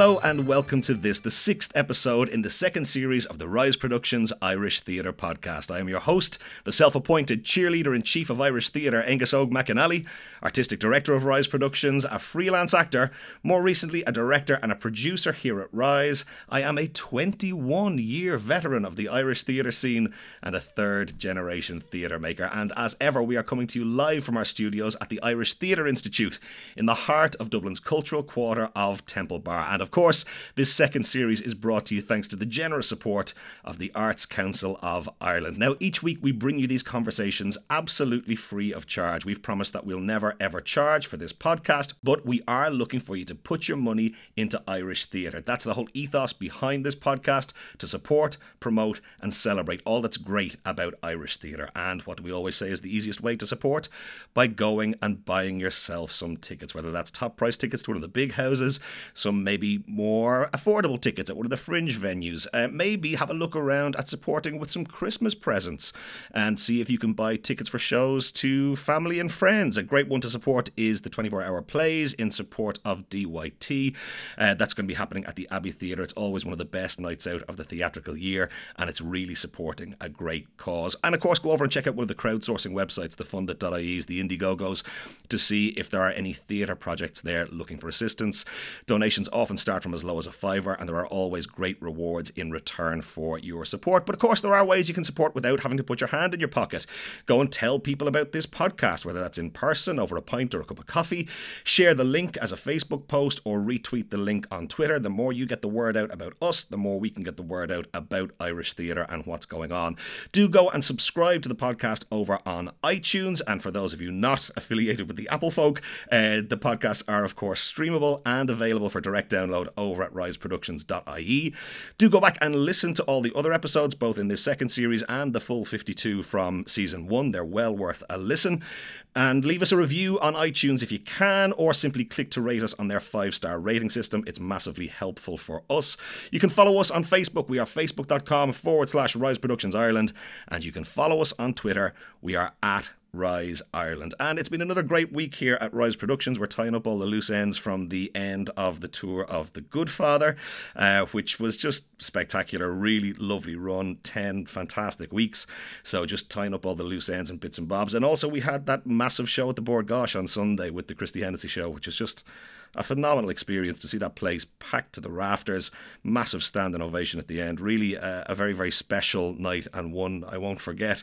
Hello and welcome to this, the sixth episode in the second series of the Rise Productions Irish Theatre podcast. I am your host, the self appointed cheerleader in chief of Irish Theatre, Angus Og McAnally, artistic director of Rise Productions, a freelance actor, more recently a director and a producer here at Rise. I am a 21 year veteran of the Irish theatre scene and a third generation theatre maker. And as ever, we are coming to you live from our studios at the Irish Theatre Institute in the heart of Dublin's cultural quarter of Temple Bar. And and of course, this second series is brought to you thanks to the generous support of the Arts Council of Ireland. Now, each week we bring you these conversations absolutely free of charge. We've promised that we'll never ever charge for this podcast, but we are looking for you to put your money into Irish theatre. That's the whole ethos behind this podcast to support, promote, and celebrate all that's great about Irish theatre. And what we always say is the easiest way to support? By going and buying yourself some tickets, whether that's top price tickets to one of the big houses, some maybe more affordable tickets at one of the fringe venues. Uh, maybe have a look around at supporting with some Christmas presents and see if you can buy tickets for shows to family and friends. A great one to support is the 24 hour plays in support of DYT. Uh, that's going to be happening at the Abbey Theatre. It's always one of the best nights out of the theatrical year and it's really supporting a great cause. And of course, go over and check out one of the crowdsourcing websites, the fundit.ie's, the Indiegogos, to see if there are any theatre projects there looking for assistance. Donations often start from as low as a fiver, and there are always great rewards in return for your support. But of course, there are ways you can support without having to put your hand in your pocket. Go and tell people about this podcast, whether that's in person, over a pint, or a cup of coffee. Share the link as a Facebook post or retweet the link on Twitter. The more you get the word out about us, the more we can get the word out about Irish theatre and what's going on. Do go and subscribe to the podcast over on iTunes. And for those of you not affiliated with the Apple folk, uh, the podcasts are, of course, streamable and available for direct download download over at riseproductions.ie. Do go back and listen to all the other episodes, both in this second series and the full 52 from season one. They're well worth a listen. And leave us a review on iTunes if you can, or simply click to rate us on their five star rating system. It's massively helpful for us. You can follow us on Facebook. We are facebook.com forward slash Rise Productions Ireland. And you can follow us on Twitter. We are at Rise Ireland. And it's been another great week here at Rise Productions. We're tying up all the loose ends from the end of the tour of The Good Father, uh, which was just spectacular. Really lovely run, 10 fantastic weeks. So just tying up all the loose ends and bits and bobs. And also, we had that massive show at the Bord Gáis on Sunday with the Christie Hennessy show, which is just a phenomenal experience to see that place packed to the rafters, massive standing ovation at the end. Really uh, a very, very special night and one I won't forget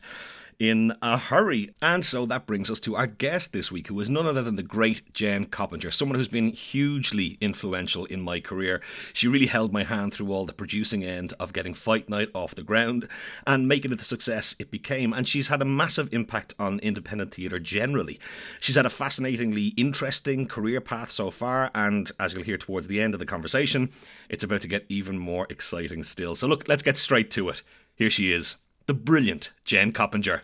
in a hurry. And so that brings us to our guest this week, who is none other than the great Jen Coppinger, someone who's been hugely influential in my career. She really held my hand through all the producing end of getting Fight Night off the ground and making it the success it became. And she's had a massive impact on independent theatre generally. She's had a fascinatingly interesting career path so far, and as you'll hear towards the end of the conversation, it's about to get even more exciting still. So, look, let's get straight to it. Here she is the brilliant Jen Coppinger.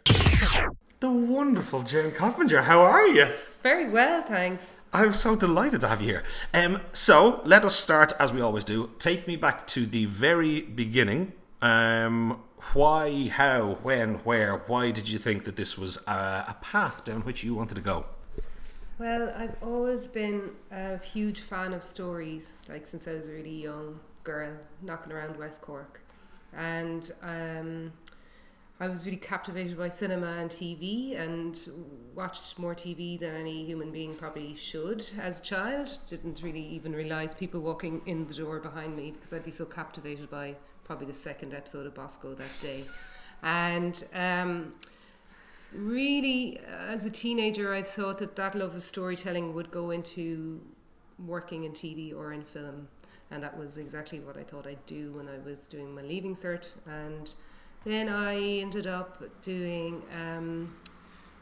The wonderful Jen Coppinger. How are you? Very well, thanks. I'm so delighted to have you here. Um, so let us start as we always do. Take me back to the very beginning. Um, why, how, when, where? Why did you think that this was a, a path down which you wanted to go? Well, I've always been a huge fan of stories, like since I was a really young girl knocking around West Cork. And um, I was really captivated by cinema and TV and watched more TV than any human being probably should as a child. Didn't really even realise people walking in the door behind me because I'd be so captivated by probably the second episode of Bosco that day. And um, really, as a teenager, I thought that that love of storytelling would go into working in TV or in film. And that was exactly what I thought I'd do when I was doing my leaving cert. And then I ended up doing um,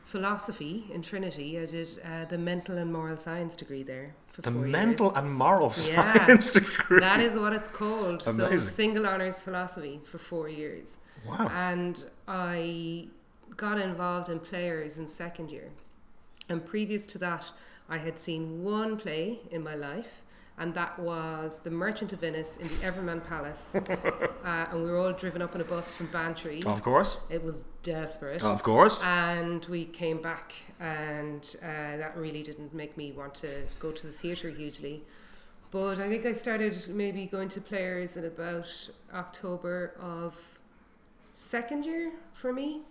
philosophy in Trinity. I did uh, the mental and moral science degree there. For the mental years. and moral science degree. That is what it's called. Amazing. So single honors philosophy for four years. Wow. And I got involved in players in second year. And previous to that, I had seen one play in my life and that was The Merchant of Venice in the Everyman Palace. uh, and we were all driven up in a bus from Bantry. Of course. It was desperate. Of course. And we came back, and uh, that really didn't make me want to go to the theatre hugely. But I think I started maybe going to players in about October of second year for me.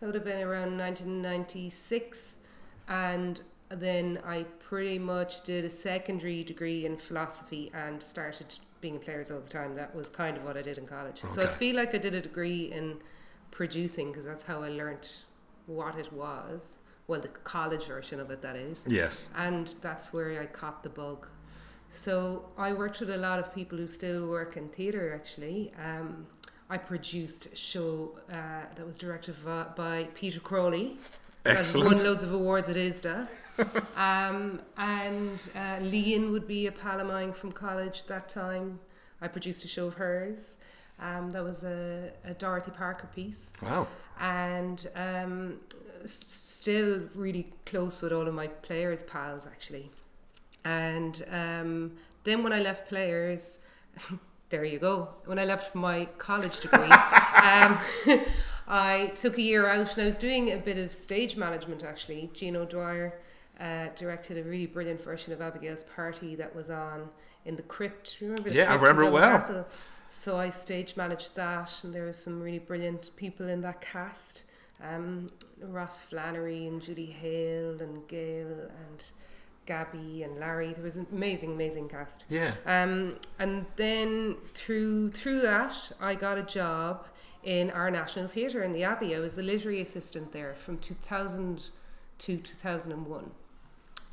So it would have been around 1996. And then I pretty much did a secondary degree in philosophy and started being a players all the time. That was kind of what I did in college. So I feel like I did a degree in producing because that's how I learnt what it was. Well, the college version of it, that is Yes. and that's where I caught the bug. So I worked with a lot of people who still work in theatre. Actually, um, I produced a show uh, that was directed by Peter Crowley. And Excellent. won loads of awards at ISDA. um, and uh, Leon would be a pal of mine from college that time. I produced a show of hers. Um, that was a, a Dorothy Parker piece Wow. and um, s- still really close with all of my players pals actually and um, then when i left players there you go when i left my college degree um, i took a year out and i was doing a bit of stage management actually gino dwyer uh, directed a really brilliant version of abigail's party that was on in the crypt remember the Yeah, I remember it well. Castle? So I stage managed that, and there were some really brilliant people in that cast. Um, Ross Flannery and Judy Hale and Gail and Gabby and Larry. There was an amazing, amazing cast. Yeah. Um, and then through through that, I got a job in our National Theatre in the Abbey. I was the literary assistant there from 2000 to 2001.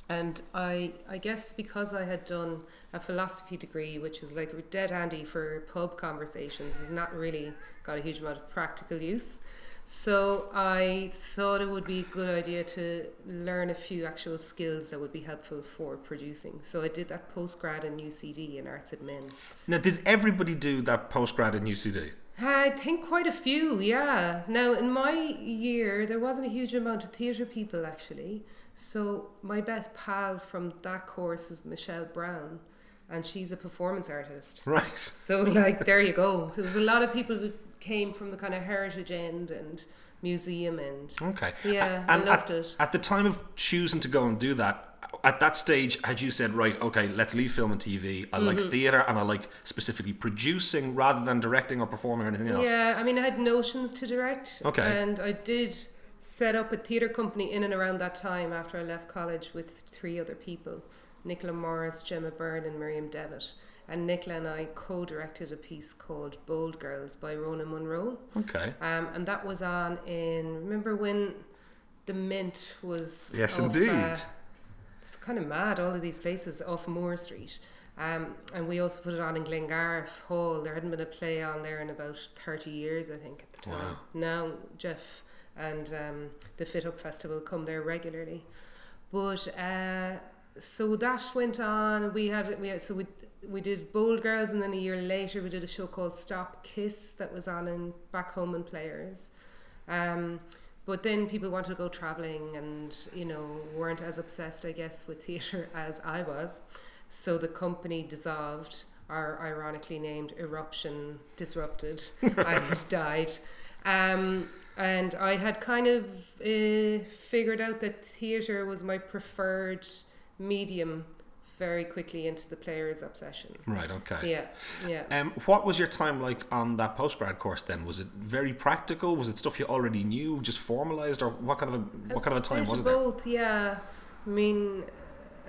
And I, I guess because I had done a philosophy degree, which is like dead handy for pub conversations, has not really got a huge amount of practical use. So I thought it would be a good idea to learn a few actual skills that would be helpful for producing. So I did that postgrad in UCD in Arts Admin. Now, did everybody do that postgrad in UCD? I think quite a few, yeah. Now, in my year, there wasn't a huge amount of theatre people actually. So, my best pal from that course is Michelle Brown, and she's a performance artist. Right. So, like, there you go. There was a lot of people who came from the kind of heritage end and museum end. Okay. Yeah, A- I and loved at, it. At the time of choosing to go and do that, at that stage, had you said, right, okay, let's leave film and TV. I Mm-hmm. like theatre and I like specifically producing rather than directing or performing or anything else. Yeah, I mean, I had notions to direct. Okay. And I did set up a theatre company in and around that time after I left college with three other people Nicola Morris, Gemma Byrne, and Miriam Devitt. And Nicola and I co directed a piece called Bold Girls by Rona Munro. Okay. Um, and that was on in, remember when the Mint was. Yes, off, indeed. uh, it's kind of mad, all of these places off Moore Street. Um, and we also put it on in Glengarriff Hall. There hadn't been a play on there in about 30 years, I think, at the time. Wow. Now, Jeff and um, the Fit Up Festival come there regularly. But uh, so that went on. We had, we had so we, we did Bold Girls, and then a year later, we did a show called Stop Kiss that was on in Back Home and Players. Um, but then people wanted to go traveling and, you know, weren't as obsessed, I guess, with theatre as I was. So the company dissolved, or ironically named Eruption Disrupted. I had died. Um, and I had kind of uh, figured out that theatre was my preferred medium very quickly into the player's obsession. Right, okay. Yeah, yeah. Um, what was your time like on that postgrad course then? Was it very practical? Was it stuff you already knew, just formalized, or what kind of a what kind of a time was of it? There? Both, yeah. I mean,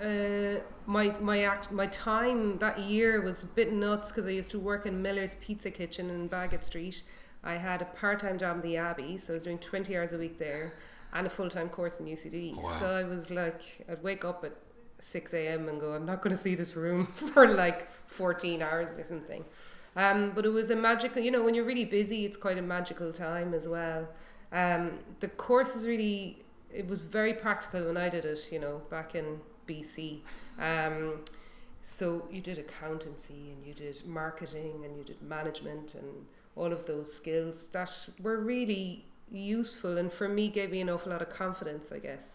uh, my my act my time that year was a bit nuts because I used to work in Miller's Pizza Kitchen in Baggot Street. I had a part time job in the Abbey, so I was doing twenty hours a week there, and a full time course in UCD. Wow. So I was like, I'd wake up at six a.m. and go, I'm not going to see this room for like fourteen hours or something. Um, but it was a magical, you know, when you're really busy, it's quite a magical time as well. Um, the course is really, it was very practical when I did it, you know, back in BC. Um, so you did accountancy and you did marketing and you did management and all of those skills that were really useful and for me gave me an awful lot of confidence, I guess.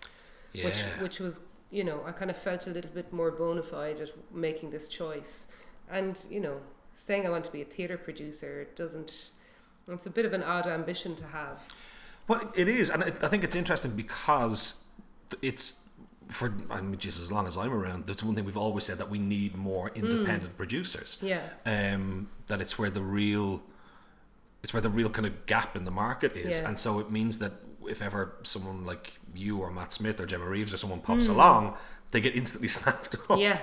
Yeah. Which which was, you know, I kind of felt a little bit more bona fide at making this choice. And, you know, saying I want to be a theatre producer doesn't it's a bit of an odd ambition to have. Well, it is, and I think it's interesting because it's for I mean, just as long as I'm around, that's one thing we've always said that we need more independent producers. Yeah. Um, that it's where the real, it's where the real kind of gap in the market is, Yeah. and so it means that if ever someone like you or Matt Smith or Gemma Reeves or someone pops along, they get instantly snapped up. Yeah.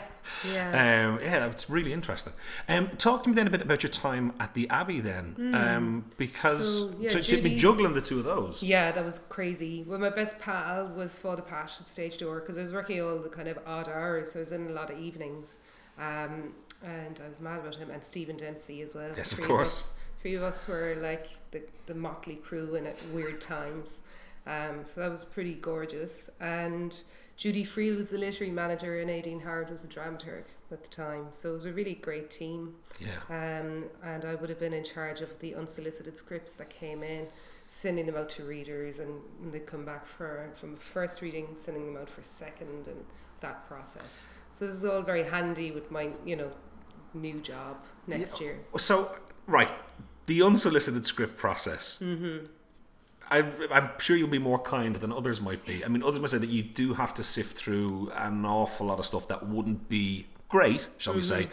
Yeah. Um, yeah, that's really interesting. Um, talk to me then a bit about your time at the Abbey then, um, because. So, yeah, been juggling the two of those. Yeah, that was crazy. Well, my best pal was Father Pat at Stage Door because I was working all the kind of odd hours, so I was in a lot of evenings. Um, and I was mad about him and Stephen Dempsey as well. Yes, of course. Three of us were like the, the motley crew and at weird times. Um, so that was pretty gorgeous. And Judy Friel was the literary manager and Aideen Howard was the dramaturg at the time. So it was a really great team. Yeah. Um, and I would have been in charge of the unsolicited scripts that came in, sending them out to readers, and they'd come back for from first reading, sending them out for second, and that process. So this is all very handy with my, you know, new job next Yeah. year. So right, the unsolicited script process. Mm-hmm. I, I'm sure you'll be more kind than others might be. I mean, others might say that you do have to sift through an awful lot of stuff that wouldn't be great, shall we say,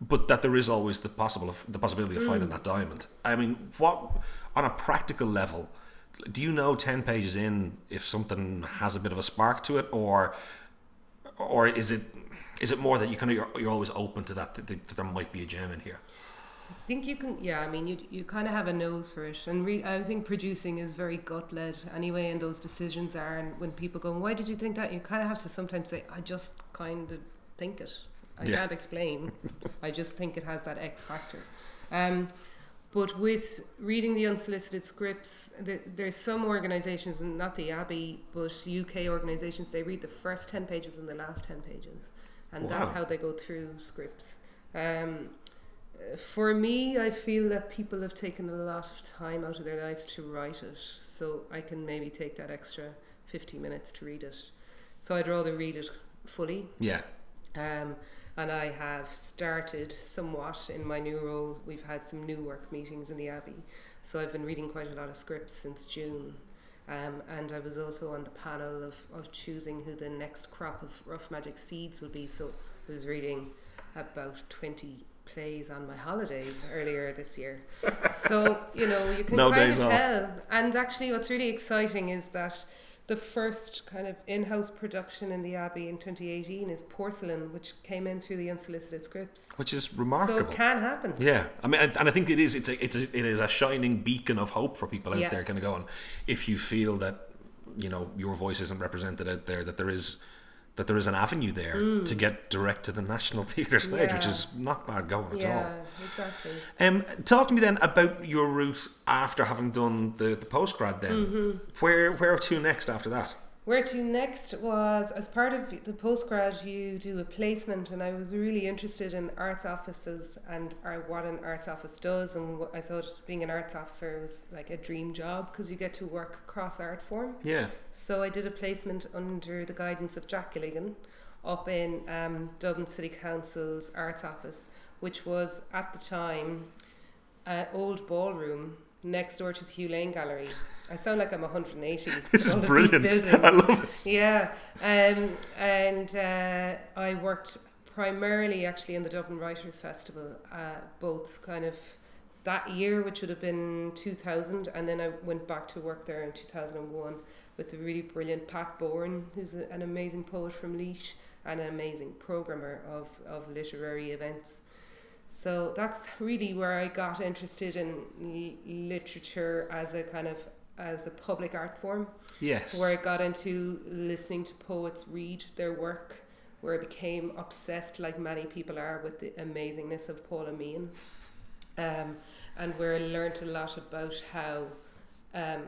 but that there is always the possible of, the possibility of finding that diamond. I mean, what on a practical level, do you know ten pages in if something has a bit of a spark to it, or or is it is it more that you kind of you're, you're always open to that, that that there might be a gem in here? I think you can, yeah. I mean, you you kind of have a nose for it, and re- I think producing is very gut led anyway, and those decisions are. And when people go, "Why did you think that?" You kind of have to sometimes say, "I just kind of think it. I Yeah. can't explain. I just think it has that X factor." Um, but with reading the unsolicited scripts, there, there's some organisations, and not the Abbey, but UK organisations, they read the first ten pages and the last ten pages, and that's how they go through scripts. Um, for me, I feel that people have taken a lot of time out of their lives to write it, so I can maybe take that extra 50 minutes to read it. So I'd rather read it fully. Yeah. Um, and I have started somewhat in my new role. We've had some new work meetings in the Abbey, so I've been reading quite a lot of scripts since June. Um, and I was also on the panel of, of choosing who the next crop of Rough Magic Seeds will be. So I was reading about 20 plays on my holidays earlier this year. So, you know, you can No kind of off. tell. And actually, what's really exciting is that the first kind of in-house production in the Abbey in 2018 is Porcelain, which came in through the unsolicited scripts. Which is remarkable. So it can happen. yeah, I mean, and and I think it is. It's a, it's a, it is a shining beacon of hope for people out Yeah. there, kind of going. If you feel that, you know, your voice isn't represented out there, that there is, that there is an avenue there to get direct to the national theatre stage, which Mm. Is not bad going at all. Yeah, exactly. Um, talk to me then about your route after having done the, the postgrad. Then, Mm-hmm. where where to next after that? Where to next was as part of the postgrad, you do a placement, and I was really interested in arts offices and what an arts office does. And what I thought being an arts officer was like a dream job because you get to work across art form. Yeah, So I did a placement under the guidance of Jack Gilligan up in um, Dublin City Council's arts office, which was at the time an old ballroom next door to the Hugh Lane Gallery. I sound like I'm 180. this is with all of these brilliant. I love it. Yeah, um, and uh, I worked primarily actually in the Dublin Writers Festival, uh, both kind of that year, which would have been 2000, and then I went back to work there in 2001 with the really brilliant Pat Boran, who's a, an amazing poet from Laois and an amazing programmer of, of literary events. So that's really where I got interested in l- literature as a kind of as a public art form Yes. where I got into listening to poets read their work, where I became obsessed, like many people are, with the amazingness of Paula Meehan, um, and where I learned a lot about how um,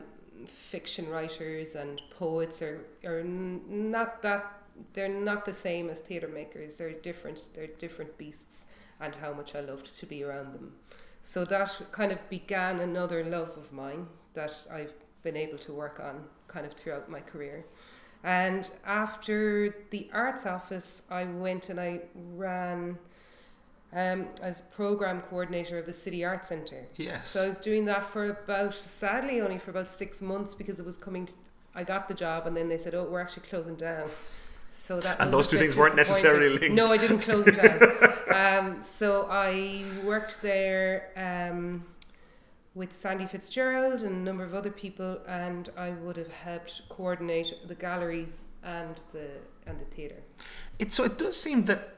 fiction writers and poets are are n- not that they're not the same as theatre makers. They're different. They're different beasts, and how much I loved to be around them. So that kind of began another love of mine that I've been able to work on kind of throughout my career. And after the arts office, I went and I ran um, as program coordinator of the City Art Centre. Yes. So I was doing that for about, sadly, only for about six months because it was coming. To, I got the job, and then they said, "Oh, we're actually closing down." So that And those two things weren't necessarily linked. No, I didn't close it down. um, so I worked there um, with Sandy Fitzgerald and a number of other people, and I would have helped coordinate the galleries and the and the theatre. It so it does seem that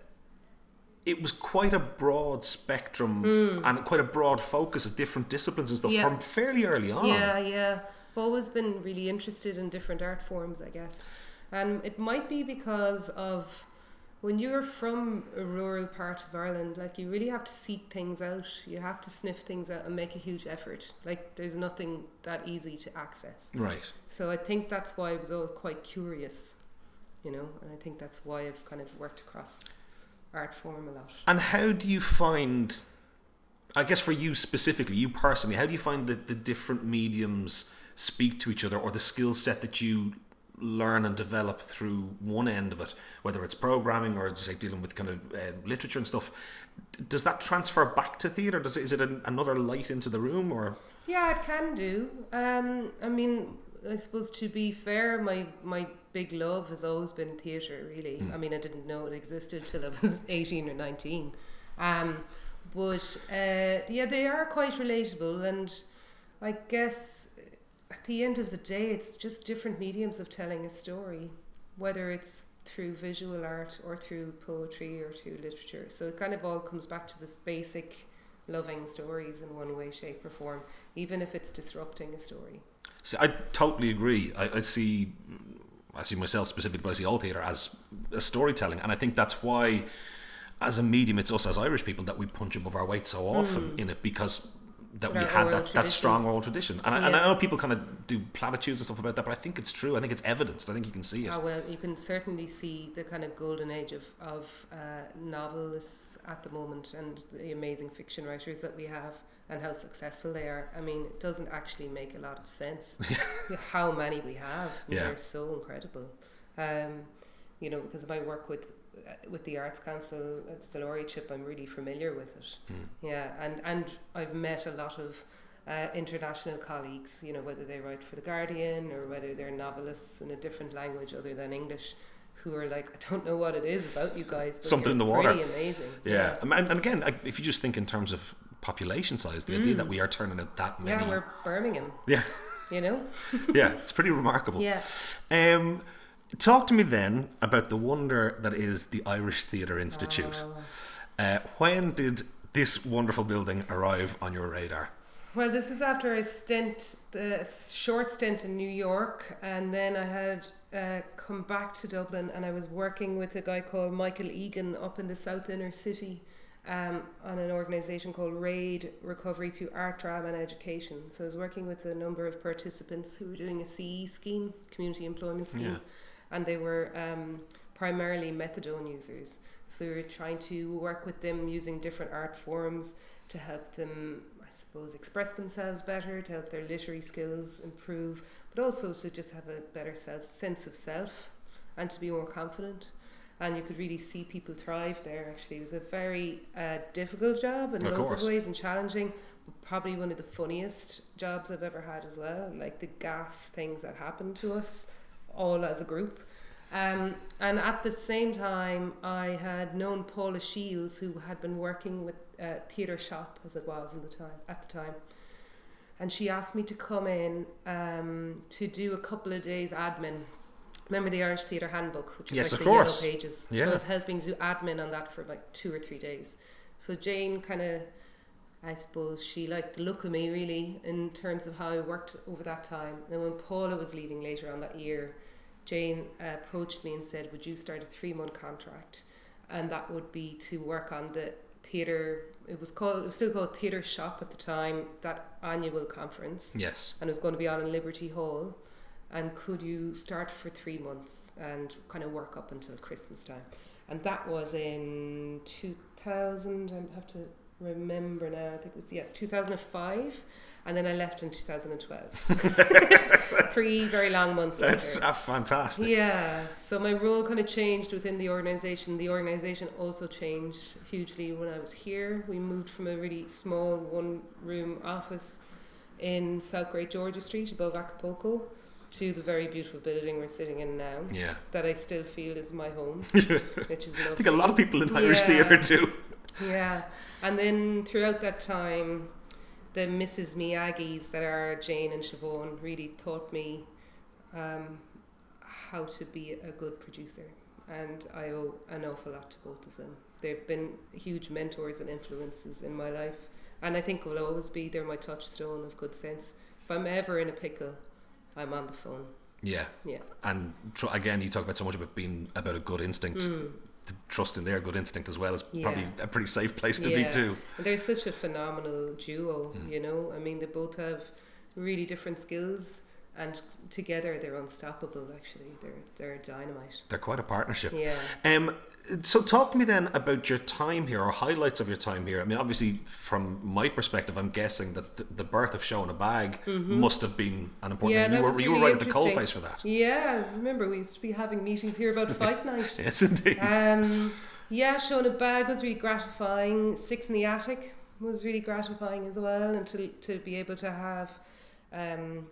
it was quite a broad spectrum and quite a broad focus of different disciplines and stuff Yeah. from fairly early on. Yeah, yeah. I've always been really interested in different art forms, I guess. And it might be because of when you're from a rural part of Ireland, like you really have to seek things out. You have to sniff things out and make a huge effort. Like there's nothing that easy to access. Right. So I think that's why I was always quite curious, you know, and I think that's why I've kind of worked across art form a lot. And how do you find, I guess for you specifically, you personally, how do you find that the different mediums speak to each other or the skill set that you learn and develop through one end of it, whether it's programming or just like dealing with kind of uh, literature and stuff? Does that transfer back to theatre? Does it, is it an, another light into the room or? Yeah, it can do. Um, I mean, I suppose to be fair, my my big love has always been theatre. Really, I mean, I didn't know it existed till I was eighteen or nineteen. Um, but uh, yeah, they are quite relatable, and I guess at the end of the day, it's just different mediums of telling a story, whether it's through visual art or through poetry or through literature. So it kind of all comes back to this basic loving stories in one way, shape, or form, even if it's disrupting a story. See, I totally agree. I, I see, I see myself specifically, but I see all theatre as a storytelling, and I think that's why, as a medium, it's us as Irish people that we punch above our weight so often mm. in it because that we had that, that strong oral tradition. And, I, and I know people kind of do platitudes and stuff about that, but I think it's true. I think it's evidenced. I think you can see it. Ah, well, you can certainly see the kind of golden age of, of uh, novelists at the moment and the amazing fiction writers that we have and how successful they are. I mean, it doesn't actually make a lot of sense how many we have. Yeah. They're so incredible. Um, you know, because of my work with with the Arts Council, it's the laureateship, I'm really familiar with it. Yeah, and, and I've met a lot of uh, international colleagues, you know, whether they write for The Guardian or whether they're novelists in a different language other than English, who are like, I don't know what it is about you guys, but Something in the water. pretty amazing. Yeah, and, and again, if you just think in terms of population size, the idea that we are turning out that many. Yeah, we're Birmingham, yeah, you know? yeah, it's pretty remarkable. Yeah. Um, talk to me then about the wonder that is the Irish Theatre Institute. Uh, when did this wonderful building arrive on your radar? Well, this was after a stint, a short stint in New York, and then I had uh, come back to Dublin, and I was working with a guy called Michael Egan up in the South Inner City, um, on an organisation called RAID Recovery Through Art, Drama, and Education. So I was working with a number of participants who were doing a CE scheme, Community Employment Scheme, Yeah. And they were um, primarily methadone users. So we were trying to work with them using different art forms to help them, I suppose, express themselves better, to help their literary skills improve, but also to just have a better self, sense of self and to be more confident. And you could really see people thrive there. Actually, it was a very uh, difficult job in Of loads course. of ways and challenging. But probably one of the funniest jobs I've ever had as well. Like the gas things that happened to us, all as a group. Um, and at the same time, I had known Paula Shields, who had been working with uh, Theatre Shop, as it was in the time at the time, and she asked me to come in um, to do a couple of days admin. Remember the Irish Theatre Handbook, which is Yes, like of the course. yellow pages. Yeah. So I was helping do admin on that for like two or three days. So Jane kind of, I suppose, she liked the look of me really in terms of how I worked over that time. And then when Paula was leaving later on that year, Jane uh, approached me and said, "Would you start a three month contract?" And that would be to work on the theatre. It was called. It was still called Theatre Shop at the time. That annual conference, Yes. and it was going to be on in Liberty Hall. And could you start for three months and kind of work up until Christmas time? And that was in two thousand. I have to remember now. I think it was yeah two thousand and five. And then I left in 2012. Three very long months. That's uh, fantastic. Yeah, so my role kind of changed within the organization. The organization also changed hugely when I was here. We moved from a really small one room office in South Great George's Street above Acapulco to the very beautiful building we're sitting in now. Yeah. That I still feel is my home, which is I think a lot of people in Irish Yeah. theatre do. Yeah, and then throughout that time, the Mrs. Miyagi's that are Jane and Siobhan really taught me um, how to be a good producer, and I owe an awful lot to both of them. They've been huge mentors and influences in my life, and I think will always be. They're my touchstone of good sense. If I'm ever in a pickle, I'm on the phone. Yeah. Yeah. And tr- again, you talk about so much about being about a good instinct. Mm. Trust in their good instinct as well is Yeah. probably a pretty safe place to Yeah. be too. And they're such a phenomenal duo, Mm. you know. I mean, they both have really different skills, and together they're unstoppable. Actually, they're they're dynamite. They're quite a partnership. Yeah. Um, so talk to me then about your time here or highlights of your time here. I mean, obviously, from my perspective, I'm guessing that the, the birth of Show in a Bag must have been an important Mm-hmm. Yeah, thing. You were, was you were right at the coal face for that. Yeah, I remember we used to be having meetings here about fight night. Yes, indeed. Um, yeah, show in a bag was really gratifying. Six in the attic was really gratifying as well, and to to be able to have, um,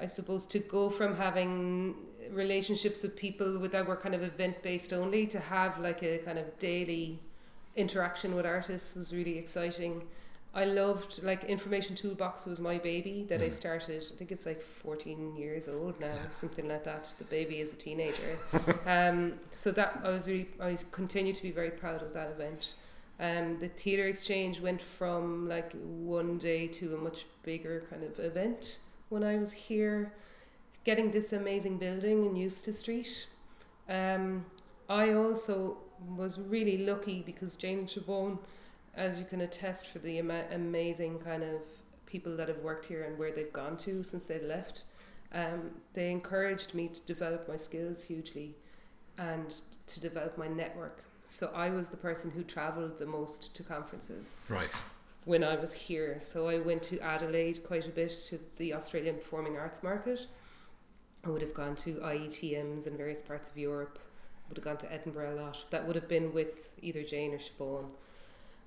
I suppose, to go from having relationships with people with that were kind of event based only to have like a kind of daily interaction with artists was really exciting. I loved like information toolbox was my baby that I Mm. started. I think it's like fourteen years old now, something like that. The baby is a teenager. um, so that I was really I continue to be very proud of that event. Um, the theatre exchange went from like one day to a much bigger kind of event when I was here, getting this amazing building in Eustace Street. Um, I also was really lucky because Jane Siobhan, as you can attest for the ama- amazing kind of people that have worked here and where they've gone to since they've left, um, they encouraged me to develop my skills hugely and to develop my network. So I was the person who travelled the most to conferences Right. When I was here. So I went to Adelaide quite a bit to the Australian Performing Arts Market. I would have gone to IETMs in various parts of Europe. Would have gone to Edinburgh a lot. That would have been with either Jane or Siobhan.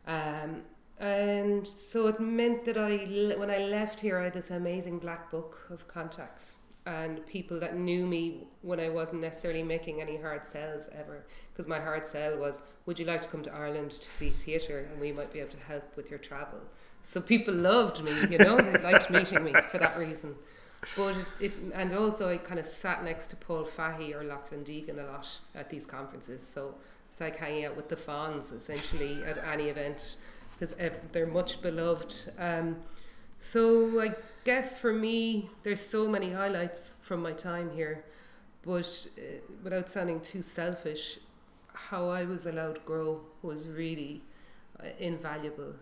Um, and so it meant that I, when I left here, I had this amazing black book of contacts and people that knew me when I wasn't necessarily making any hard sells ever. Because my hard sell was, would you like to come to Ireland to see theatre and we might be able to help with your travel? So people loved me, you know, they liked meeting me for that reason. But it, it and also I kind of sat next to Paul Fahy or Loughlin Deegan a lot at these conferences. So it's like hanging out with the fans essentially at any event because they're much beloved. Um, so I guess for me, there's so many highlights from my time here, but uh, without sounding too selfish, how I was allowed to grow was really uh, invaluable.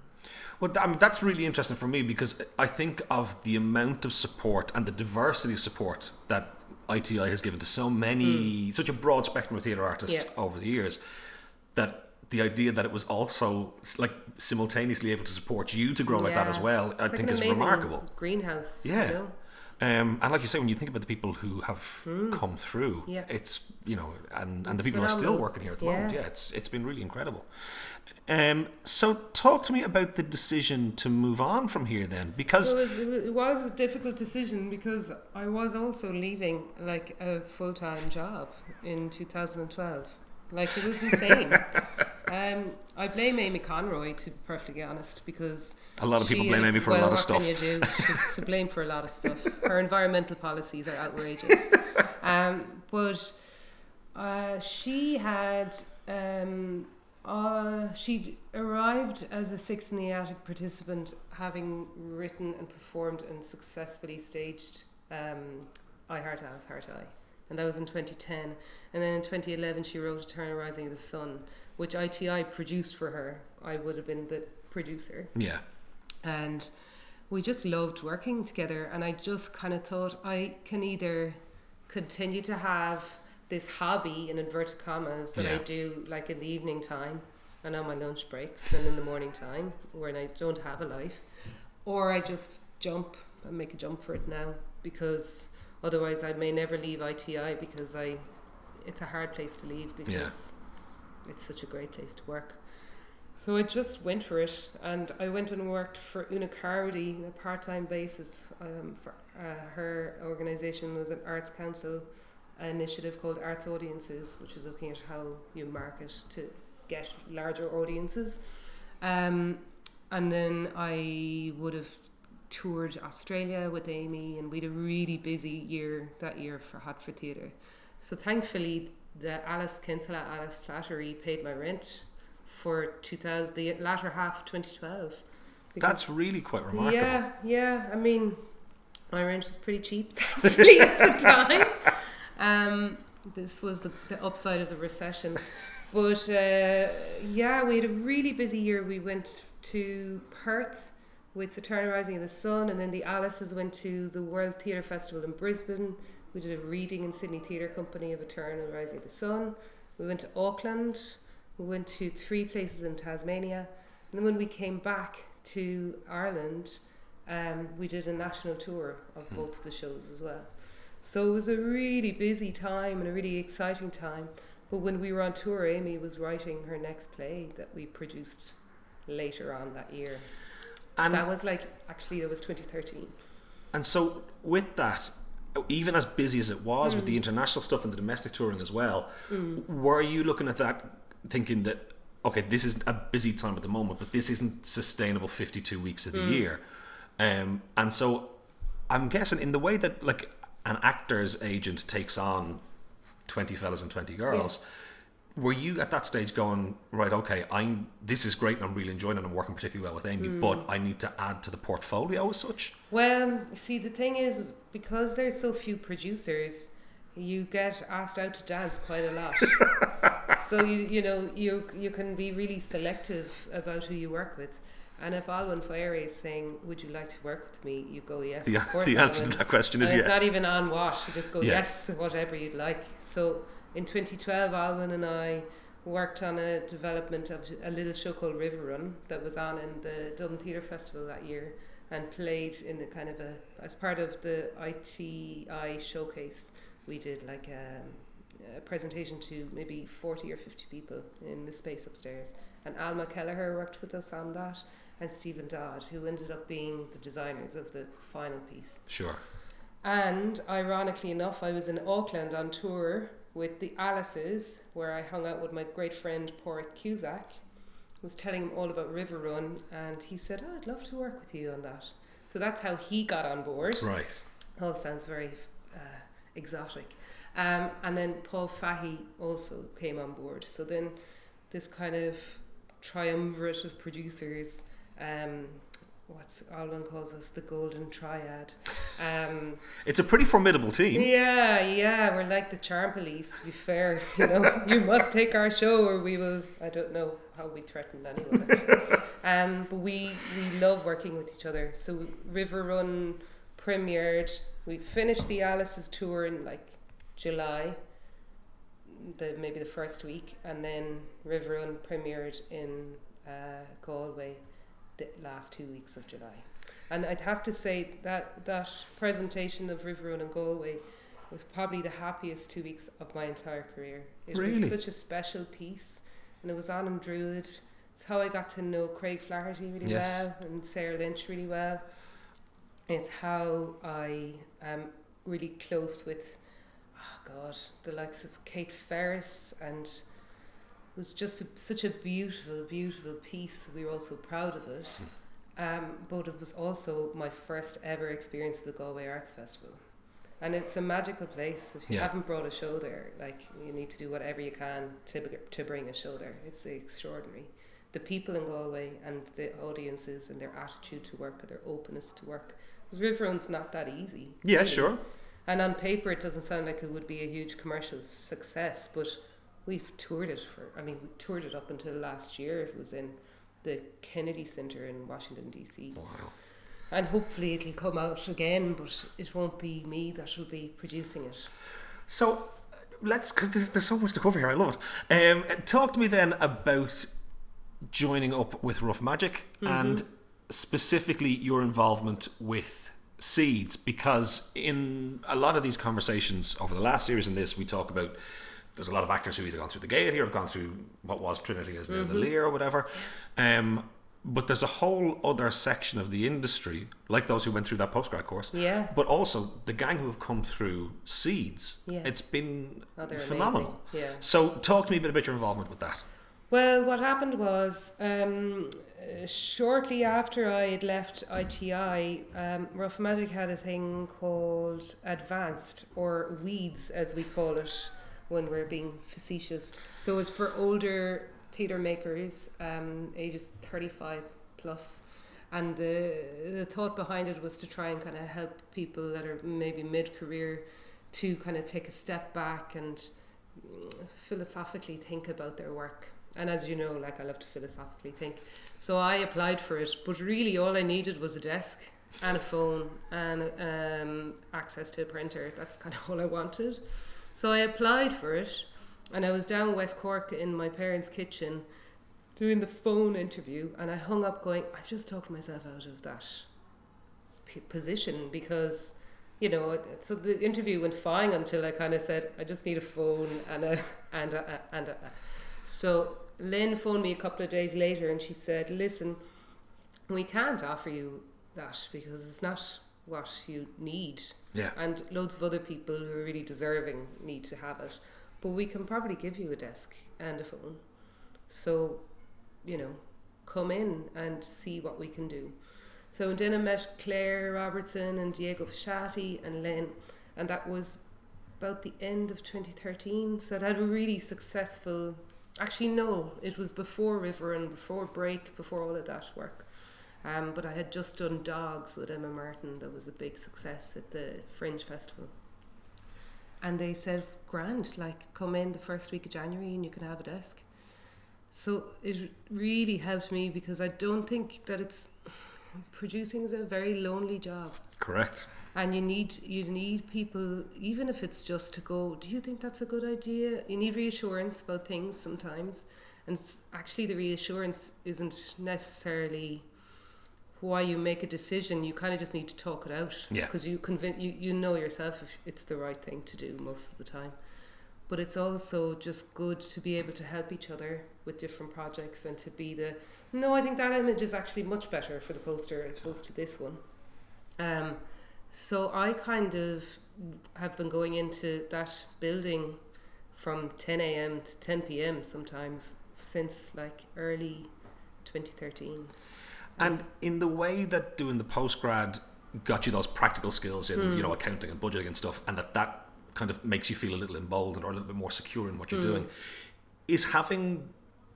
Well, I mean, that's really interesting for me because I think of the amount of support and the diversity of support that ITI has given to so many, such a broad spectrum of theatre artists Yeah. over the years. That the idea that it was also like simultaneously able to support you to grow like that as well, I like think is remarkable. Greenhouse. Yeah. You know? Um, and like you say, when you think about the people who have come through. Yeah. it's you know, and, and the It's people who are still working here at the Yeah. moment, yeah, it's it's been really incredible. Um, so talk to me about the decision to move on from here, then, because it was it was a difficult decision because I was also leaving like a full time job in 2012. Like it was insane. um, I blame Amy Conroy to be perfectly honest because a lot of people blame Amy for well, a lot of stuff. You do? She's to blame for a lot of stuff. Her environmental policies are outrageous. Um, but uh, she had um, uh, she arrived as a six in the attic participant, having written and performed and successfully staged um, I Heart Alice Heart Eye, and that was in 2010. And then in 2011, she wrote Eternal Rising of the Sun, which ITI produced for her. I would have been the producer. Yeah, and we just loved working together and i just kind of thought i can either continue to have this hobby in inverted commas that i do like in the evening time and on my lunch breaks and in the morning time when i don't have a life or i just jump and make a jump for it now because otherwise i may never leave iti because i it's a hard place to leave because it's such a great place to work So I just went for it, and I went and worked for Una Carmody on a part-time basis. Um, for uh, her organisation was an arts council initiative called Arts Audiences, which was looking at how you market to get larger audiences. Um, and then I would have toured Australia with Amy, and we had a really busy year that year for HotForTheatre. So thankfully, the Alice Kinsella Alice Slattery paid my rent for 2000, the latter half of 2012. That's really quite remarkable. Yeah, yeah. I mean, my rent was pretty cheap, at the time. Um, this was the, the upside of the recession. But uh, yeah, we had a really busy year. We went to Perth with the Eternal Rising of the Sun, and then the Alices went to the World Theatre Festival in Brisbane. We did a reading in Sydney Theatre Company of Eternal Rising of the Sun. We went to Auckland. We went to three places in Tasmania. And then when we came back to Ireland, um, we did a national tour of Hmm. both the shows as well. So it was a really busy time and a really exciting time. But when we were on tour, Amy was writing her next play that we produced later on that year. And that was like, actually, that was 2013. And so, with that, even as busy as it was Mm. with the international stuff and the domestic touring as well, were you looking at that thinking that, okay, this is a busy time at the moment, but this isn't sustainable 52 weeks of the Mm. year? Um, and so, I'm guessing in the way that, like, an actor's agent takes on 20 fellas and 20 girls. Were you at that stage going right? Okay, I'm. This is great, and I'm really enjoying it. and I'm working particularly well with Amy, Mm. but I need to add to the portfolio as such. Well, see, the thing is, is because there's so few producers, you get asked out to dance quite a lot. so you you know you you can be really selective about who you work with. And if Olwen Fouéré is saying, "Would you like to work with me?" you go yes. The, of course, the answer Olwen." to that question is and yes. it's not even on wash. You just go Yeah. yes, whatever you'd like. So in 2012, Olwen and I worked on a development of a little show called River Run that was on in the Dublin Theatre Festival that year and played in the kind of a as part of the ITI showcase. We did like a, a presentation to maybe 40 or 50 people in the space upstairs. And Alma Kelleher worked with us on that, and Stephen Dodd, who ended up being the designers of the final piece. Sure. And ironically enough, I was in Auckland on tour with the Alices, where I hung out with my great friend Padraig Cusack. Was telling him all about River Run, and he said, oh, "I'd love to work with you on that." So that's how he got on board. Right. All sounds very uh, exotic. Um, and then Paul Fahy also came on board. So then this kind of triumvirate of producers, um, what's Olwen calls us the golden triad. Um, It's a pretty formidable team. yeah, yeah, we're like the charm police. To be fair, you know, you must take our show, or we will. I don't know how we threaten anyone. um, but we we love working with each other. So River Run premiered. We finished the Alice's tour in like July, the maybe the first week, and then River Run premiered in uh, Galway the last two weeks of July. And I'd have to say that that presentation of River Run in Galway was probably the happiest two weeks of my entire career. It Really? was such a special piece, and it was on in Druid. It's how I got to know Craig Flaherty really Yes. well and Sarah Lynch really well. It's how I am really close with, oh God, the likes of Kate Ferris and it was just a, such a beautiful, beautiful piece. We were all so proud of it. Um, but it was also my first ever experience of the Galway Arts Festival. And it's a magical place. If you Yeah. haven't brought a show there, like you need to do whatever you can to, to bring a show there. It's extraordinary. The people in Galway and the audiences and their attitude to work, and their openness to work. 'Cause River Run's not that easy. Yeah, really. sure. And on paper, it doesn't sound like it would be a huge commercial success, but we've toured it for, I mean, we toured it up until last year. It was in the Kennedy Center in Washington, D.C. Wow. And hopefully it'll come out again, but it won't be me that will be producing it. So let's, because there's, there's so much to cover here. I love it. Um, talk to me then about joining up with Rough Magic and specifically your involvement with Seeds, because in a lot of these conversations over the last years in this, we talk about there's a lot of actors who either gone through the Gaiety or have gone through what was Trinity as now Mm-hmm. the Lir or whatever. Um, but there's a whole other section of the industry, like those who went through that postgrad course. Yeah. But also the gang who have come through Seeds. Yeah. It's been Oh, phenomenal. amazing. Yeah. So talk to me a bit about your involvement with that. Well, what happened was um, shortly after I had left ITI, um, Rough Magic had a thing called Advanced, or Weeds as we call it when we're being facetious. So it's for older theatre makers, um, ages 35 plus. And the, the thought behind it was to try and kind of help people that are maybe mid career to kind of take a step back and mm, philosophically think about their work. And as you know, like I love to philosophically think. So I applied for it, but really all I needed was a desk and a phone and um, access to a printer. That's kind of all I wanted. So I applied for it, and I was down West Cork in my parents' kitchen doing the phone interview, and I hung up going, I've just talked myself out of that p- position because you know so the interview went fine until I kind of said I just need a phone and a and a, and a, so Lynn phoned me a couple of days later and she said listen we can't offer you that because it's not what you need Yeah. and loads of other people who are really deserving need to have it but we can probably give you a desk and a phone so you know come in and see what we can do so then I met Claire Robertson and Diego Fasciati and Lynn, and that was about the end of 2013. So it had a really successful. Actually, no, it was before River and before Break, before all of that work. Um, but I had just done Dogs with Emma Martin. That was a big success at the Fringe Festival. And they said, "Grand, like come in the first week of January and you can have a desk." So it really helped me because I don't think that it's producing is a very lonely job Correct. and you need you need people even if it's just to go do you think that's a good idea you need reassurance about things sometimes and actually the reassurance isn't necessarily why you make a decision you kind of just need to talk it out. Yeah. because you convince you, you know yourself if it's the right thing to do most of the time. But it's also just good to be able to help each other with different projects and to be the no i think that image is actually much better for the poster as opposed to this one. Um, so i kind of have been going into that building from 10 a.m to 10 p.m sometimes since like early 2013 And in the way that doing the postgrad got you those practical skills in, Hmm. you know, accounting and budgeting and stuff, and that that kind of makes you feel a little emboldened or a little bit more secure in what Hmm. you're doing, is having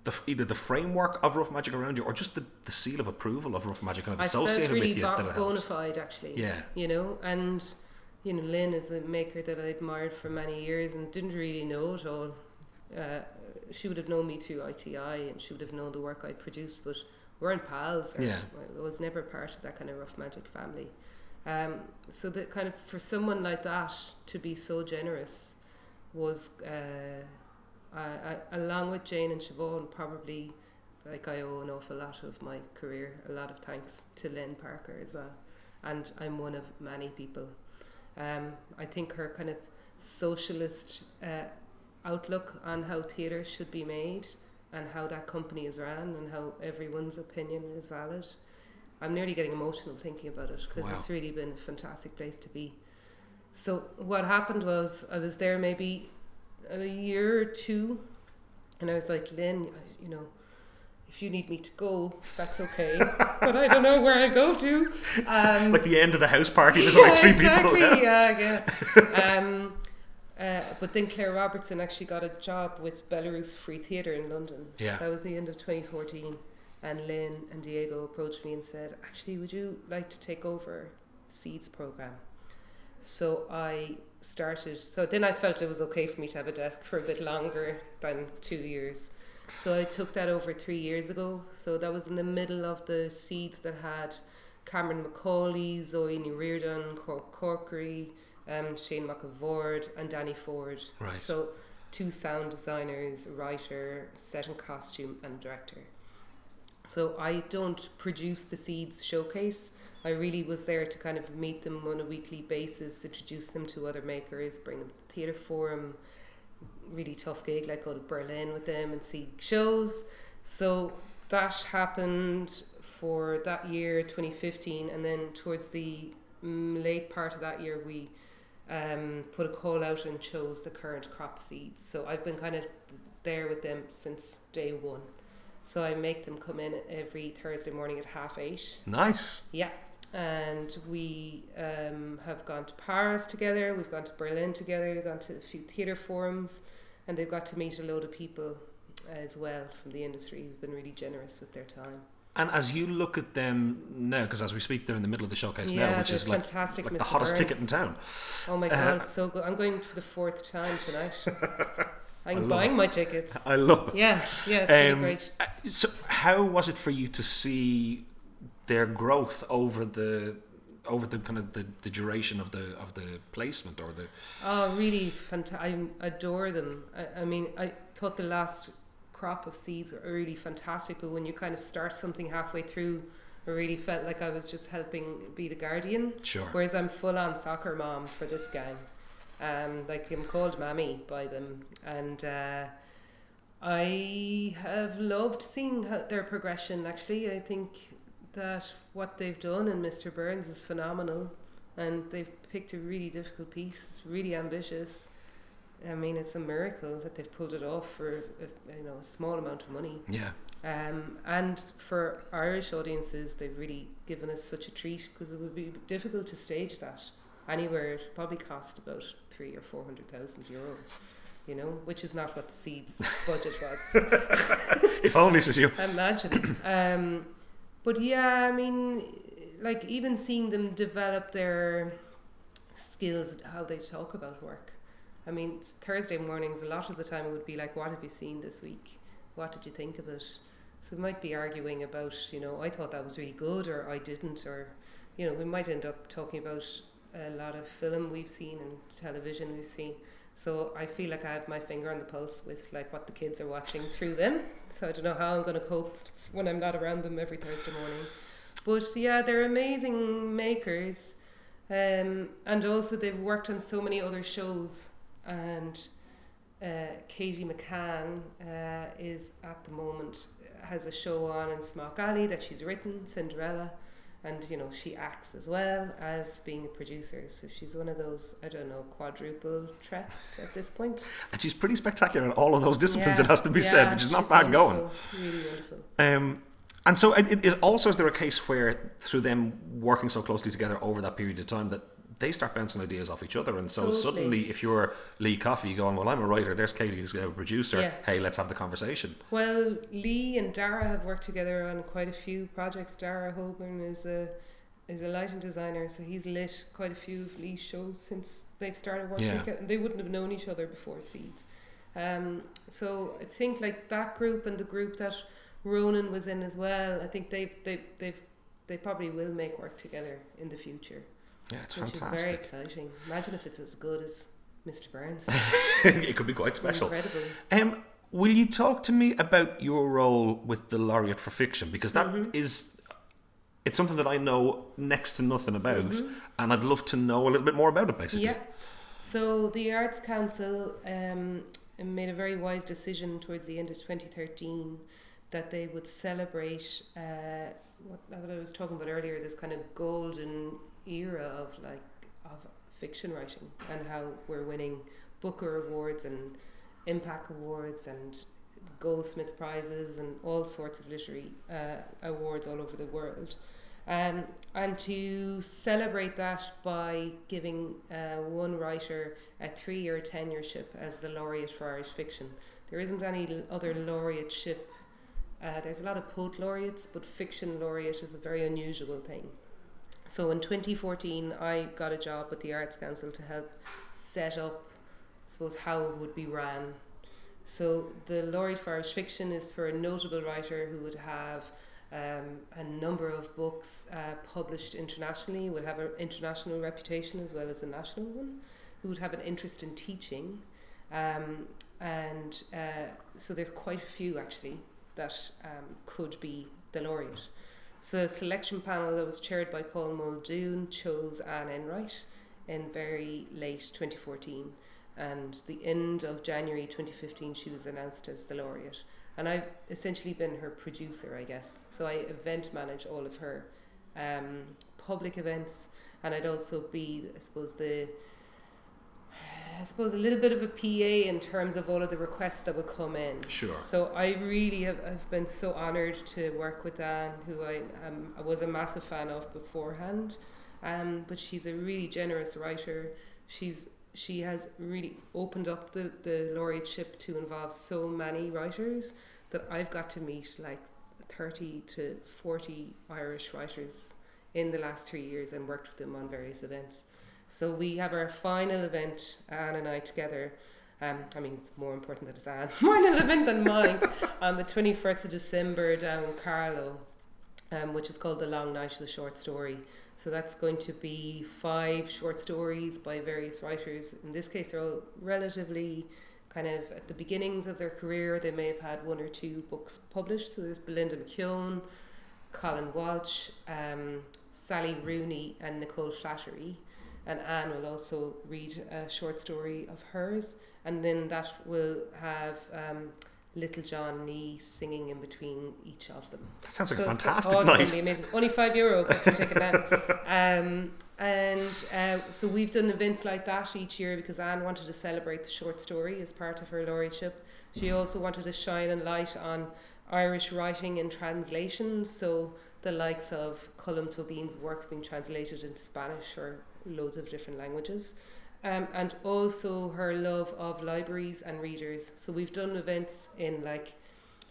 the, either the framework of Rough Magic around you or just the, the seal of approval of Rough Magic kind of I associated really with you that it bona fide actually. Yeah. You know, and you know, Lynn is a maker that I admired for many years and didn't really know at all. Uh, she would have known me through ITI and she would have known the work I produced, but weren't pals. Yeah. I was never part of that kind of rough magic family. Um, so that kind of for someone like that to be so generous was, uh, I, I, along with Jane and Siobhan, probably like I owe an awful lot of my career, a lot of thanks to Lynn Parker as well. And I'm one of many people. Um, I think her kind of socialist uh, outlook on how theatre should be made and how that company is ran and how everyone's opinion is valid. I'm nearly getting emotional thinking about it because Wow. it's really been a fantastic place to be. So what happened was I was there maybe a year or two, and I was like, Lynn, you know, if you need me to go, that's okay, but I don't know where I go to. Um, like the end of the house party, there's like three people. Yeah. Yeah, yeah. um, uh, but then Claire Robertson actually got a job with Belarus Free Theatre in London. Yeah. That was the end of 2014. And Lynn and Diego approached me and said, actually, would you like to take over Seeds program? So I started. So then I felt it was okay for me to have a desk for a bit longer than two years. So I took that over three years ago. So that was in the middle of the seeds that had Cameron Macaulay, Zoe Reardon, Cork Corkery, um, Shane McAvoord, and Danny Ford. Right. So two sound designers, writer, set and costume, and director. So I don't produce the seeds showcase. I really was there to kind of meet them on a weekly basis, introduce them to other makers, bring them to the theatre forum, really tough gig, like go to Berlin with them and see shows. So that happened for that year, 2015, and then towards the late part of that year, we um, put a call out and chose the current crop seeds. So I've been kind of there with them since day one. So I make them come in every Thursday morning at half eight. Nice. Yeah. And we um, have gone to Paris together, we've gone to Berlin together, we've gone to a few theatre forums, and they've got to meet a load of people as well from the industry who've been really generous with their time. And as you look at them now, because as we speak, they're in the middle of the showcase Yeah, now, which is like, fantastic, like the hottest Burns. ticket in town. Oh my Uh, god, it's so good. I'm going for the fourth time tonight. I'm buying it. my tickets. I love it. Yeah, yeah, it's really Um, great. uh, So, how was it for you to see their growth over the over the kind of the, the duration of the of the placement or the Oh, really fantastic. I adore them. I, I mean, I thought the last crop of seeds were really fantastic, but when you kind of start something halfway through, I really felt like I was just helping be the guardian. sure Whereas I'm full on soccer mom for this gang. Um, like I'm called mammy by them, and uh, I have loved seeing their progression. Actually, I think that what they've done in Mr. Burns is phenomenal, and they've picked a really difficult piece, really ambitious. I mean, it's a miracle that they've pulled it off for a, you know a small amount of money. yeah Um, and for Irish audiences, they've really given us such a treat because it would be difficult to stage that anywhere. It probably cost about three or four hundred thousand euro, you know, which is not what the seeds budget was. if only says you Imagine. Um, but yeah, I mean, like even seeing them develop their skills, how they talk about work. I mean, Thursday mornings, a lot of the time it would be like, what have you seen this week? What did you think of it? So we might be arguing about, you know, I thought that was really good or I didn't, or, you know, we might end up talking about a lot of film we've seen and television we've seen. So I feel like I have my finger on the pulse with like what the kids are watching through them. So I don't know how I'm going to cope when I'm not around them every Thursday morning. But yeah, they're amazing makers. Um, and also they've worked on so many other shows. And uh, Katie McCann uh, is at the moment has a show on in Smock Alley that she's written, Cinderella, and you know she acts as well as being a producer. So she's one of those I don't know quadruple threats at this point. and she's pretty spectacular in all of those disciplines Yeah, it has to be said yeah, which is not bad going Really wonderful. um and so it, it also is there a case where through them working so closely together over that period of time that they start bouncing ideas off each other and so Totally. suddenly if you're Lee Coffey going well I'm a writer there's Katie who's a producer Yeah. hey let's have the conversation Well, Lee and Dara have worked together on quite a few projects. Dara Hoban is a is a lighting designer, so he's lit quite a few of Lee's shows since they've started working Yeah. together. They wouldn't have known each other before Seeds. Um, so I think like that group and the group that Ronan was in as well. I think they they they've they probably will make work together in the future, yeah it's which is very exciting. Imagine if it's as good as Mr. Burns. it could be quite special Incredible. Um, will you talk to me about your role with the laureate for fiction because that is it's something that I know next to nothing about, and I'd love to know a little bit more about it. Basically, Yeah. So the Arts Council um, made a very wise decision towards the end of 2013 that they would celebrate uh, what, what I was talking about earlier, this kind of golden era of like of fiction writing and how we're winning Booker awards and Impact awards and Goldsmith prizes and all sorts of literary uh, awards all over the world. Um, and to celebrate that by giving uh, one writer a three year tenureship as the laureate for Irish fiction. There isn't any other laureateship. Uh, there's a lot of poet laureates, but fiction laureate is a very unusual thing. So in 2014, I got a job with the Arts Council to help set up, I suppose, how it would be ran. So the laureate for Irish fiction is for a notable writer who would have um, a number of books uh, published internationally, would have an international reputation as well as a national one, who would have an interest in teaching. Um, and uh, so there's quite a few actually that um, could be the laureate. So the selection panel that was chaired by Paul Muldoon chose Anne Enright in very late 2014. and the end of January 2015 she was announced as the laureate. And I've essentially been her producer, I guess. So I event manage all of her um, public events, and I'd also be, I suppose, the I suppose a little bit of a PA in terms of all of the requests that would come in. Sure. So I really have I've been so honoured to work with Anne, who I um, I was a massive fan of beforehand. Um, but she's a really generous writer. She's she has really opened up the, the laureateship to involve so many writers that I've got to meet like 30 to 40 Irish writers in the last three years and worked with them on various events. So we have our final event, Anne and I together. Um, I mean, it's more important that it's Anne's final event than mine on the 21st of December down in Carlow, um, which is called The Long Night of the Short Story. So that's going to be five short stories by various writers. In this case, they're all relatively kind of at the beginnings of their career. They may have had one or two books published. So there's Belinda McKeon, Colin Walsh, um, Sally Rooney, and Nicole Flattery. And Anne will also read a short story of hers. And then that will have um, Little John Nee singing in between each of them. That sounds like So a fantastic oh, night. be amazing. Only five euro, but you take it down. Um, and uh, so we've done events like that each year because Anne wanted to celebrate the short story as part of her laureateship. She also wanted to shine a light on Irish writing and translation. So the likes of Colm Tóibín's work being translated into Spanish or loads of different languages. Um, and also her love of libraries and readers. So we've done events in like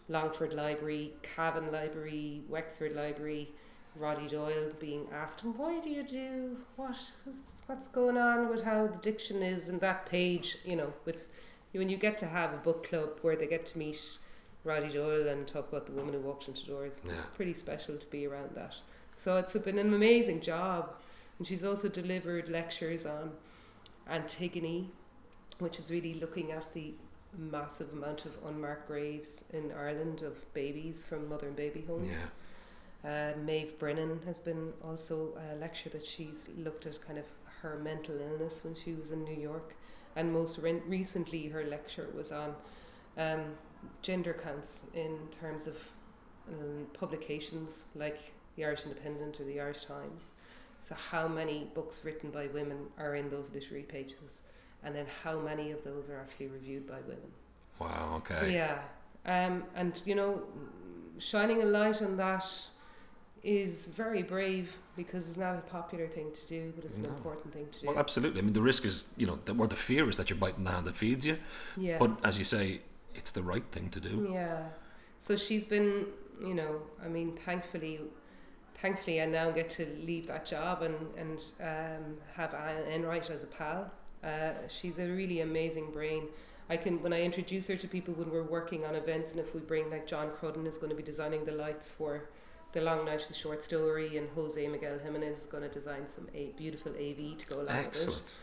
Longford Library, Cavan Library, Wexford Library, Roddy Doyle being asked him, why do you do what? What's, what's going on with how the diction is in that page? You know, with when you get to have a book club where they get to meet Roddy Doyle and talk about the woman who walked into doors, Yeah. it's pretty special to be around that. So it's been an amazing job. And she's also delivered lectures on Antigone, which is really looking at the massive amount of unmarked graves in Ireland of babies from mother and baby homes. Yeah. Uh, Maeve Brennan has been also a lecture that she's looked at kind of her mental illness when she was in New York. And most re- recently, her lecture was on um, gender counts in terms of um, publications like the Irish Independent or the Irish Times. So, how many books written by women are in those literary pages? And then, how many of those are actually reviewed by women? Wow. Okay. Yeah. Um, and, you know, shining a light on that is very brave because it's not a popular thing to do, but it's No. an important thing to do. Well, absolutely. I mean, the risk is, you know, the, or the fear is that you're biting the hand that feeds you. yeah. But as you say, it's the right thing to do. Yeah. So she's been, you know, I mean, thankfully, thankfully, I now get to leave that job and and um, have Anne Enright as a pal. Uh, she's a really amazing brain. I can when I introduce her to people when we're working on events, and if we bring like John Crudden is going to be designing the lights for the Long Night the Short Story, and Jose Miguel Jimenez is going to design some a- beautiful AV to go along with it. Excellent.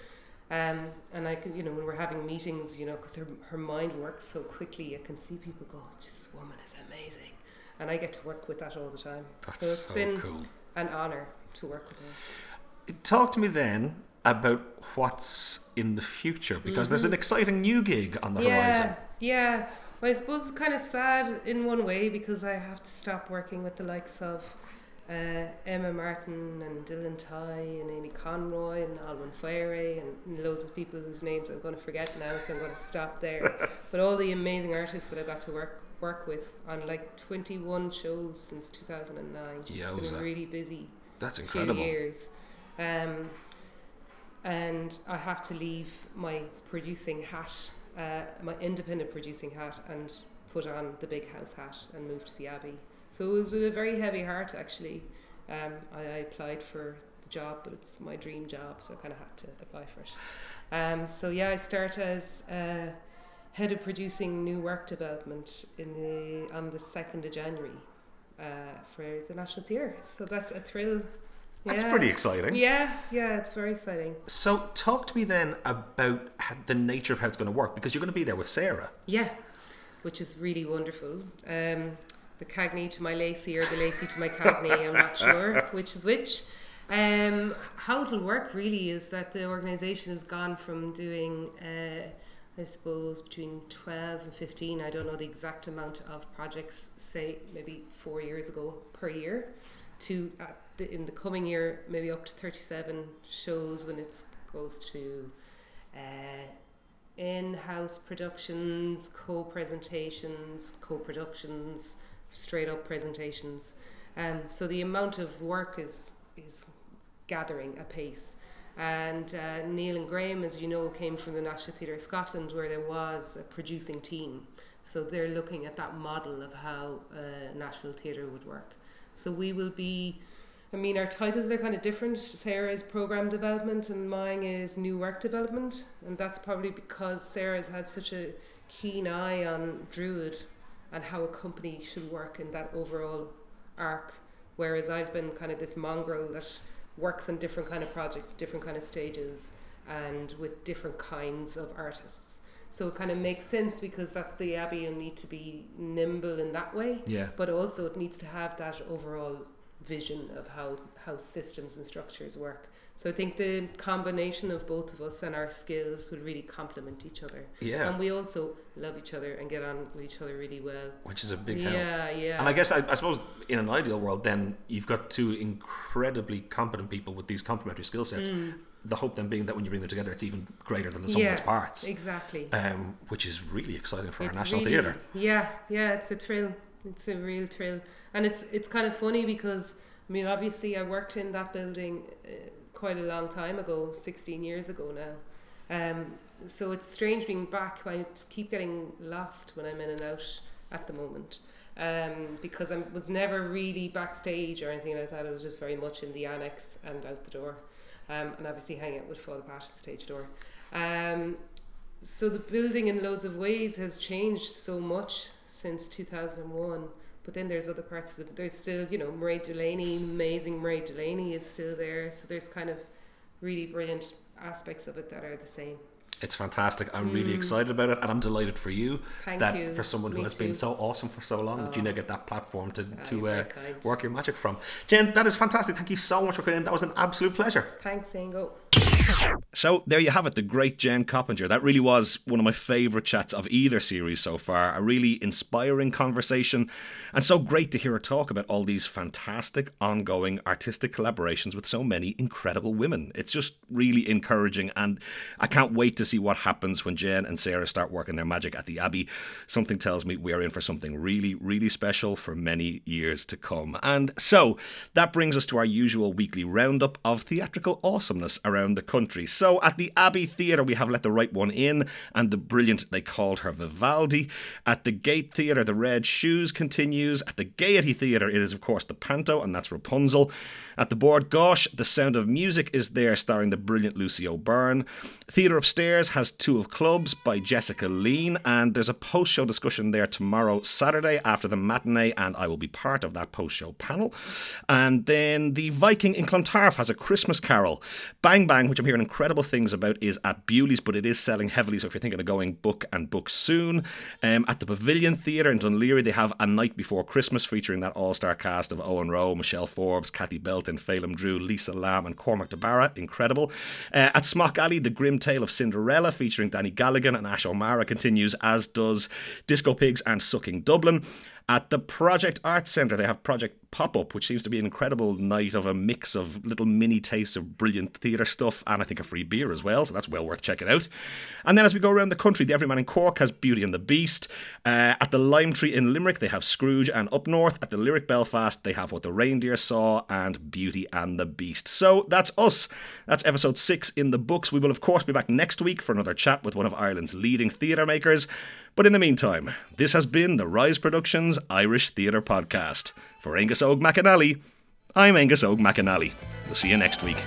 Um, and I can, you know, when we're having meetings, you know, because her, her mind works so quickly, I can see people go, this woman is amazing. And I get to work with that all the time. That's So it's so been- cool. An honour to work with her. Talk to me then about what's in the future because there's an exciting new gig on the Mm-hmm. yeah, horizon. yeah. Well, I suppose it's kind of sad in one way because I have to stop working with the likes of uh, Emma Martin and Dylan Tighe and Amy Conroy and Olwen Fouéré and loads of people whose names I'm going to forget now, so I'm going to stop there. but all the amazing artists that I got to work work with on like 21 shows since 2009. It's Yowza. been really busy That's few incredible. years. Um, and I have to leave my producing hat, uh, my independent producing hat, and put on the big house hat and move to the Abbey. So it was with a very heavy heart, actually. Um, I, I applied for the job, but it's my dream job, so I kind of had to apply for it. Um, so yeah, I start as uh, head of producing new work development in the on the second of January uh, for the National Theatre. So that's a thrill. That's Yeah. pretty exciting. Yeah, yeah, it's very exciting. So, talk to me then about how, the nature of how it's going to work because you're going to be there with Sarah. Yeah, which is really wonderful. Um, the Cagney to my Lacey or the Lacey to my Cagney, I'm not sure which is which. Um, how it'll work really is that the organisation has gone from doing, uh, I suppose, between 12 and 15, I don't know the exact amount of projects, say maybe four years ago per year, to uh, the, in the coming year, maybe up to 37 shows when it goes to uh, in house productions, co presentations, co productions, straight up presentations. Um, so the amount of work is is gathering apace. And uh, Neil and Graham, as you know, came from the National Theatre of Scotland, where there was a producing team. So they're looking at that model of how uh, National Theatre would work. So we will be, I mean, our titles are kind of different. Sarah's program development, and mine is new work development. And that's probably because Sarah's had such a keen eye on Druid and how a company should work in that overall arc. Whereas I've been kind of this mongrel that works on different kind of projects, different kind of stages, and with different kinds of artists. So it kind of makes sense because that's the Abbey. You need to be nimble in that way. Yeah. But also it needs to have that overall vision of how how systems and structures work. So I think the combination of both of us and our skills will really complement each other. Yeah. And we also love each other and get on with each other really well. Which is a big help. Yeah, yeah. And I guess I, I suppose in an ideal world, then you've got two incredibly competent people with these complementary skill sets. The hope then being that when you bring them together, it's even greater than the sum of its parts. Exactly. Um, which is really exciting for It's our national really- theatre. Yeah, yeah, it's a thrill. It's a real thrill, and it's it's kind of funny because I mean, obviously, I worked in that building uh, quite a long time ago, sixteen years ago now. Um, so it's strange being back. I keep getting lost when I'm in and out at the moment. Um, because I was never really backstage or anything like that. I was just very much in the annex and out the door, um, and obviously hang out with Fall Apart at stage door. Um, so the building in loads of ways has changed so much since 2001 but then there's other parts that there's still you know Murray Delaney amazing Murray Delaney is still there so there's kind of really brilliant aspects of it that are the same It's fantastic. I'm really excited about it, and I'm delighted for you Mm. Thank that you. for someone who Me has been so awesome for so long that you now get that platform to, to uh, work your magic from. Jen, that is fantastic. Thank you so much for coming in. That was an absolute pleasure. thanks Ingo So there you have it, the great Jen Coppinger. That really was one of my favourite chats of either series so far. A really inspiring conversation, and so great to hear her talk about all these fantastic ongoing artistic collaborations with so many incredible women. It's just really encouraging, and I can't wait to see what happens when Jen and Sarah start working their magic at the Abbey. Something tells me we are in for something really, really special for many years to come. And so that brings us to our usual weekly roundup of theatrical awesomeness around the country. So at the Abbey Theatre, we have Let the Right One In and the brilliant They Called Her Vivaldi. At the Gate Theatre, The Red Shoes continues. At the Gaiety Theatre, it is, of course, the Panto, and that's Rapunzel. At the Bord Gáis, The Sound of Music is there, starring the brilliant Lucy O'Byrne. Theatre Upstairs has Two of Clubs by Jessica Lean, and there's a post show discussion there tomorrow, Saturday, after the matinee, and I will be part of that post show panel. And then The Viking in Clontarf has a Christmas Carol. Bang Bang, which I'm hearing incredible things about, is at Bewley's, but it is selling heavily, so if you're thinking of going, book and book soon. Um, at the Pavilion Theatre in Dún Laoghaire, they have A Night Before Christmas featuring that all star cast of Owen Rowe, Michelle Forbes, Cathy Belton, Phelim Drew, Lisa Lambe, and Cormac DeBarra. Incredible. Uh, at Smock Alley, The Grim Tale of Cinderella featuring Danny Galligan and Ash O'Mara continues, as does Disco Pigs and Sucking Dublin. At the Project Arts Centre, they have Project Pop Up, which seems to be an incredible night of a mix of little mini tastes of brilliant theatre stuff and I think a free beer as well, so that's well worth checking out. And then as we go around the country, the Everyman in Cork has Beauty and the Beast. Uh, at the Lime Tree in Limerick, they have Scrooge and Up North. At the Lyric Belfast, they have What the Reindeer Saw and Beauty and the Beast. So that's us. That's episode six in the books. We will, of course, be back next week for another chat with one of Ireland's leading theatre makers. But in the meantime, this has been the Rise Productions Irish Theatre Podcast. For Angus Og McAnally, I'm Angus Og McAnally. We'll see you next week.